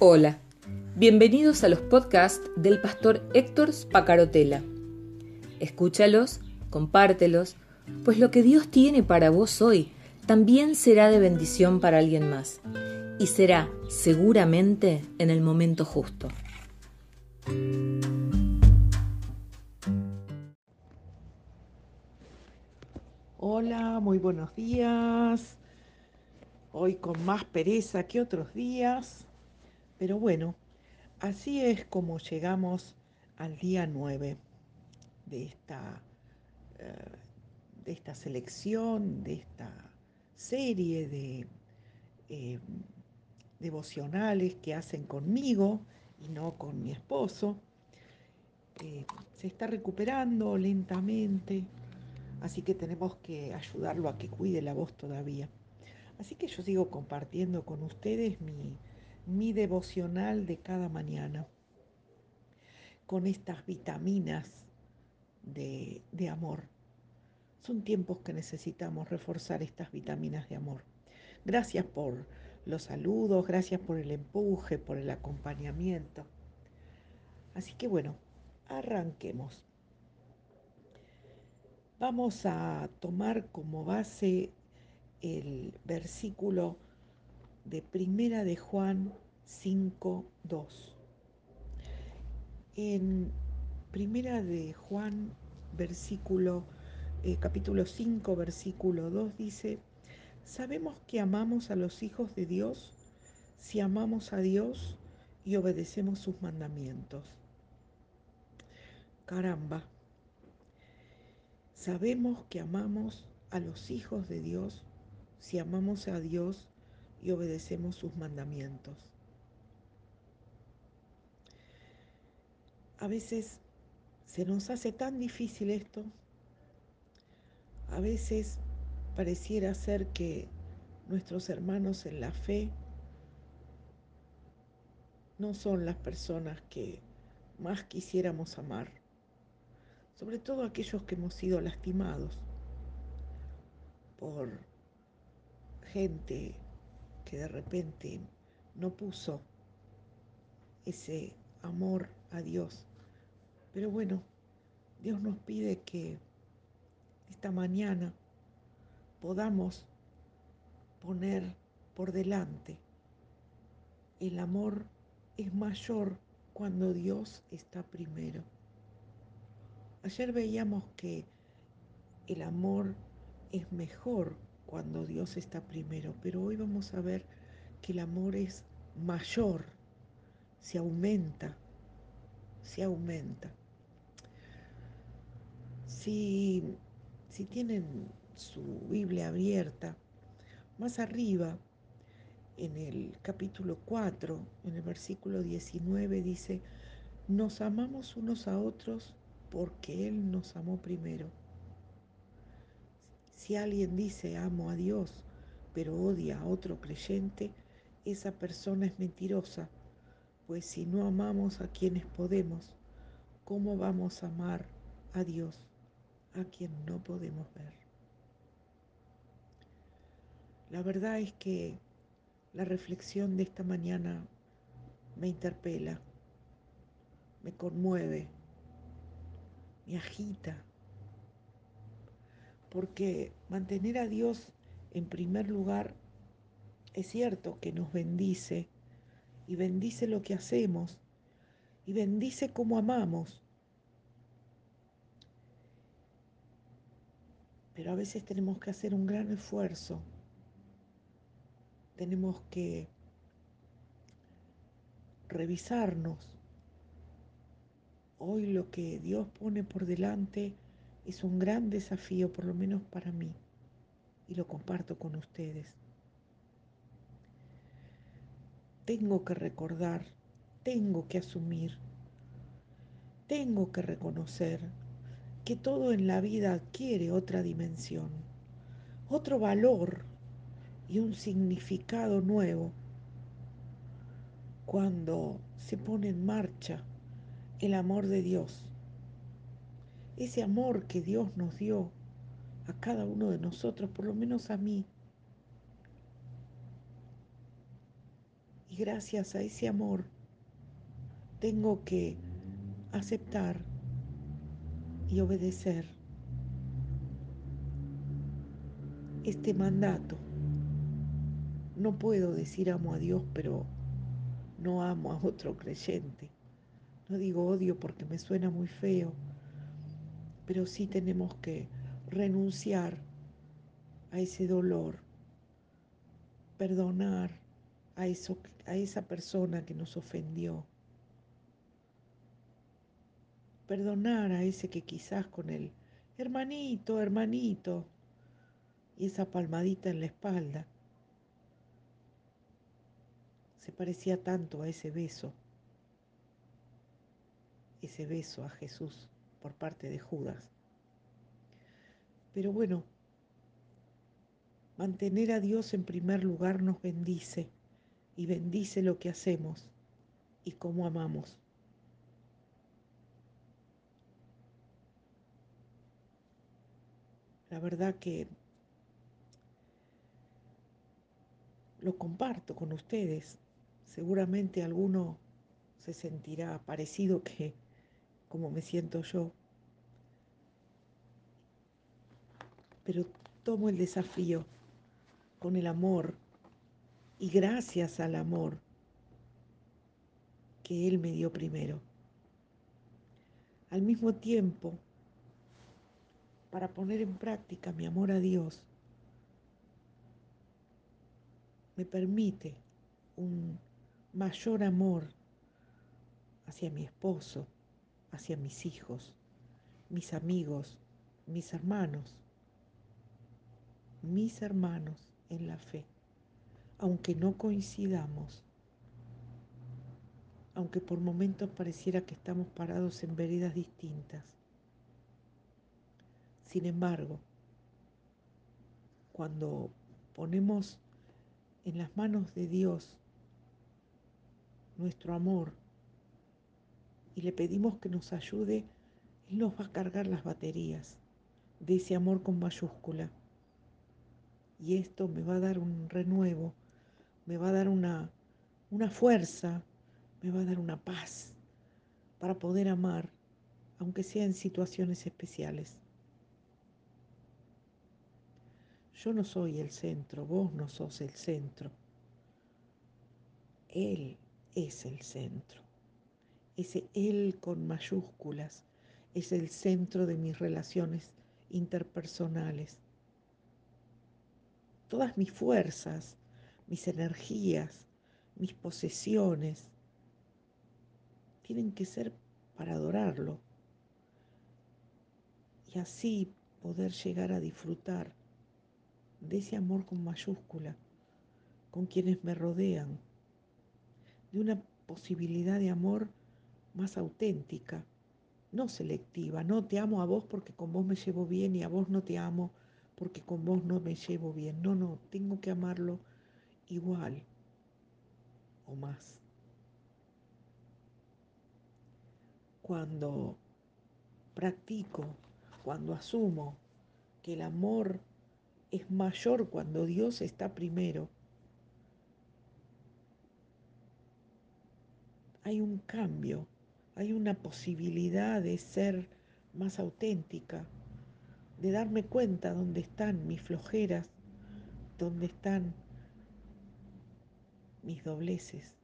Hola, bienvenidos a los podcasts del pastor Héctor Spacarotela. Escúchalos, compártelos, pues lo que Dios tiene para vos hoy también será de bendición para alguien más y será seguramente en el momento justo. Hola, muy buenos días. Hoy con más pereza que otros días, pero bueno, así es como llegamos al día 9 de esta, eh, de esta selección, de esta serie de eh, devocionales que hacen conmigo y no con mi esposo. Eh, se está recuperando lentamente, así que tenemos que ayudarlo a que cuide la voz todavía. Así que yo sigo compartiendo con ustedes mi, mi devocional de cada mañana con estas vitaminas de, de amor. Son tiempos que necesitamos reforzar estas vitaminas de amor. Gracias por los saludos, gracias por el empuje, por el acompañamiento. Así que bueno, arranquemos. Vamos a tomar como base el versículo de Primera de Juan 5, 2. En Primera de Juan, versículo, eh, capítulo 5, versículo 2 dice, sabemos que amamos a los hijos de Dios si amamos a Dios y obedecemos sus mandamientos. Caramba, sabemos que amamos a los hijos de Dios si amamos a Dios y obedecemos sus mandamientos. A veces se nos hace tan difícil esto, a veces pareciera ser que nuestros hermanos en la fe no son las personas que más quisiéramos amar, sobre todo aquellos que hemos sido lastimados por gente que de repente no puso ese amor a Dios. Pero bueno, Dios nos pide que esta mañana podamos poner por delante el amor es mayor cuando Dios está primero. Ayer veíamos que el amor es mejor cuando Dios está primero, pero hoy vamos a ver que el amor es mayor, se aumenta, se aumenta. Si, si tienen su Biblia abierta, más arriba, en el capítulo 4, en el versículo 19, dice, nos amamos unos a otros porque Él nos amó primero. Si alguien dice amo a Dios, pero odia a otro creyente, esa persona es mentirosa, pues si no amamos a quienes podemos, ¿cómo vamos a amar a Dios, a quien no podemos ver? La verdad es que la reflexión de esta mañana me interpela, me conmueve, me agita porque mantener a Dios en primer lugar es cierto que nos bendice y bendice lo que hacemos y bendice cómo amamos. Pero a veces tenemos que hacer un gran esfuerzo. Tenemos que revisarnos. Hoy lo que Dios pone por delante es un gran desafío, por lo menos para mí, y lo comparto con ustedes. Tengo que recordar, tengo que asumir, tengo que reconocer que todo en la vida adquiere otra dimensión, otro valor y un significado nuevo cuando se pone en marcha el amor de Dios ese amor que Dios nos dio a cada uno de nosotros, por lo menos a mí. Y gracias a ese amor tengo que aceptar y obedecer este mandato. No puedo decir amo a Dios, pero no amo a otro creyente. No digo odio porque me suena muy feo, pero sí tenemos que renunciar a ese dolor, perdonar a, eso, a esa persona que nos ofendió, perdonar a ese que quizás con el hermanito, hermanito, y esa palmadita en la espalda, se parecía tanto a ese beso, ese beso a Jesús por parte de Judas. Pero bueno, mantener a Dios en primer lugar nos bendice y bendice lo que hacemos y cómo amamos. La verdad que lo comparto con ustedes. Seguramente alguno se sentirá parecido que como me siento yo. Pero tomo el desafío con el amor y gracias al amor que Él me dio primero. Al mismo tiempo, para poner en práctica mi amor a Dios, me permite un mayor amor hacia mi esposo, hacia mis hijos, mis amigos, mis hermanos, mis hermanos en la fe, aunque no coincidamos, aunque por momentos pareciera que estamos parados en veredas distintas. Sin embargo, cuando ponemos en las manos de Dios nuestro amor y le pedimos que nos ayude, Él nos va a cargar las baterías de ese amor con mayúscula. Y esto me va a dar un renuevo, me va a dar una, una fuerza, me va a dar una paz para poder amar, aunque sea en situaciones especiales. Yo no soy el centro, vos no sos el centro. Él es el centro. Ese Él con mayúsculas es el centro de mis relaciones interpersonales. Todas mis fuerzas, mis energías, mis posesiones, tienen que ser para adorarlo y así poder llegar a disfrutar de ese amor con mayúscula, con quienes me rodean, de una posibilidad de amor más auténtica, no selectiva, no te amo a vos porque con vos me llevo bien y a vos no te amo porque con vos no me llevo bien. No, no, tengo que amarlo igual o más. Cuando practico, cuando asumo que el amor es mayor cuando Dios está primero. Hay un cambio, hay una posibilidad de ser más auténtica, de darme cuenta dónde están mis flojeras, dónde están mis dobleces,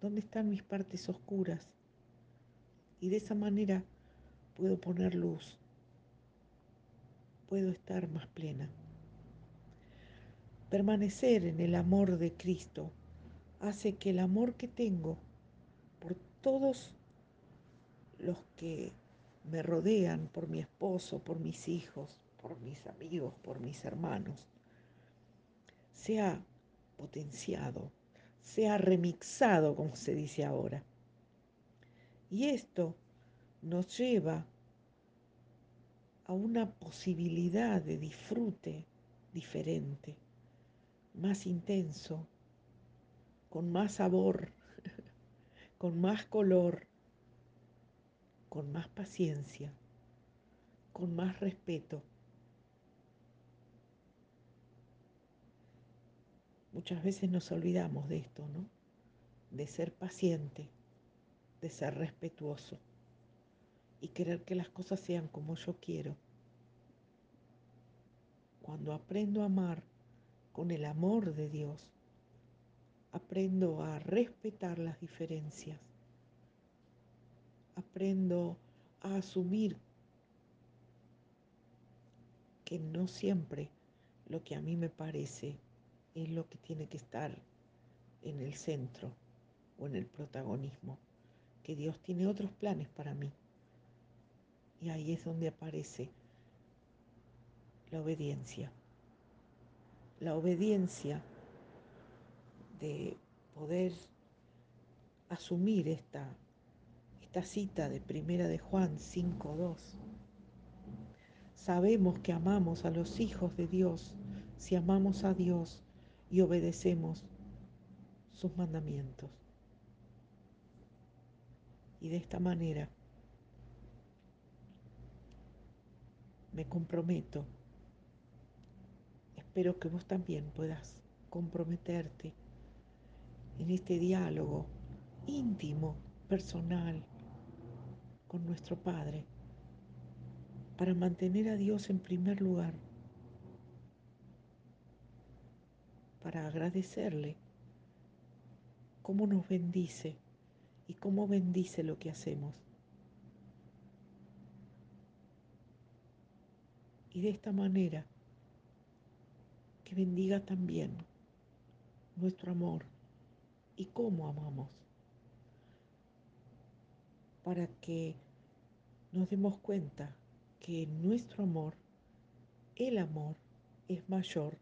dónde están mis partes oscuras. Y de esa manera puedo poner luz, puedo estar más plena. Permanecer en el amor de Cristo hace que el amor que tengo por todos los que me rodean, por mi esposo, por mis hijos, por mis amigos, por mis hermanos, sea potenciado, sea remixado, como se dice ahora. Y esto nos lleva a una posibilidad de disfrute diferente más intenso, con más sabor, con más color, con más paciencia, con más respeto. Muchas veces nos olvidamos de esto, ¿no? de ser paciente, de ser respetuoso y querer que las cosas sean como yo quiero. Cuando aprendo a amar con el amor de Dios, aprendo a respetar las diferencias, aprendo a asumir que no siempre lo que a mí me parece es lo que tiene que estar en el centro o en el protagonismo, que Dios tiene otros planes para mí. Y ahí es donde aparece la obediencia. La obediencia de poder asumir esta, esta cita de Primera de Juan 5.2. Sabemos que amamos a los hijos de Dios si amamos a Dios y obedecemos sus mandamientos. Y de esta manera me comprometo. Espero que vos también puedas comprometerte en este diálogo íntimo, personal, con nuestro Padre, para mantener a Dios en primer lugar, para agradecerle cómo nos bendice y cómo bendice lo que hacemos. Y de esta manera, que bendiga también nuestro amor y cómo amamos, para que nos demos cuenta que nuestro amor, el amor, es mayor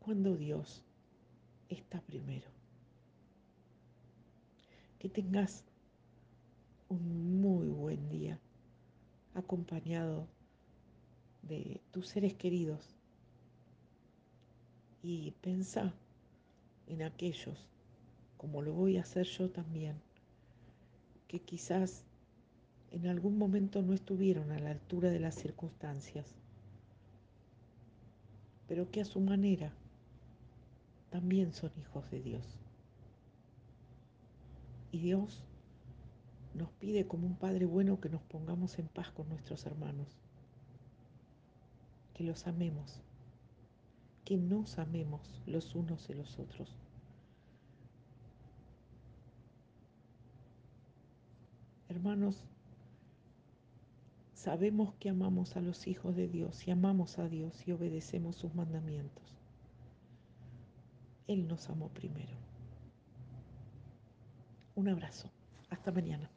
cuando Dios está primero. Que tengas un muy buen día acompañado de tus seres queridos y pensa en aquellos, como lo voy a hacer yo también, que quizás en algún momento no estuvieron a la altura de las circunstancias, pero que a su manera también son hijos de Dios. Y Dios nos pide como un Padre bueno que nos pongamos en paz con nuestros hermanos, que los amemos, que nos amemos los unos y los otros. Hermanos, sabemos que amamos a los hijos de Dios y amamos a Dios y obedecemos sus mandamientos. Él nos amó primero. Un abrazo. Hasta mañana.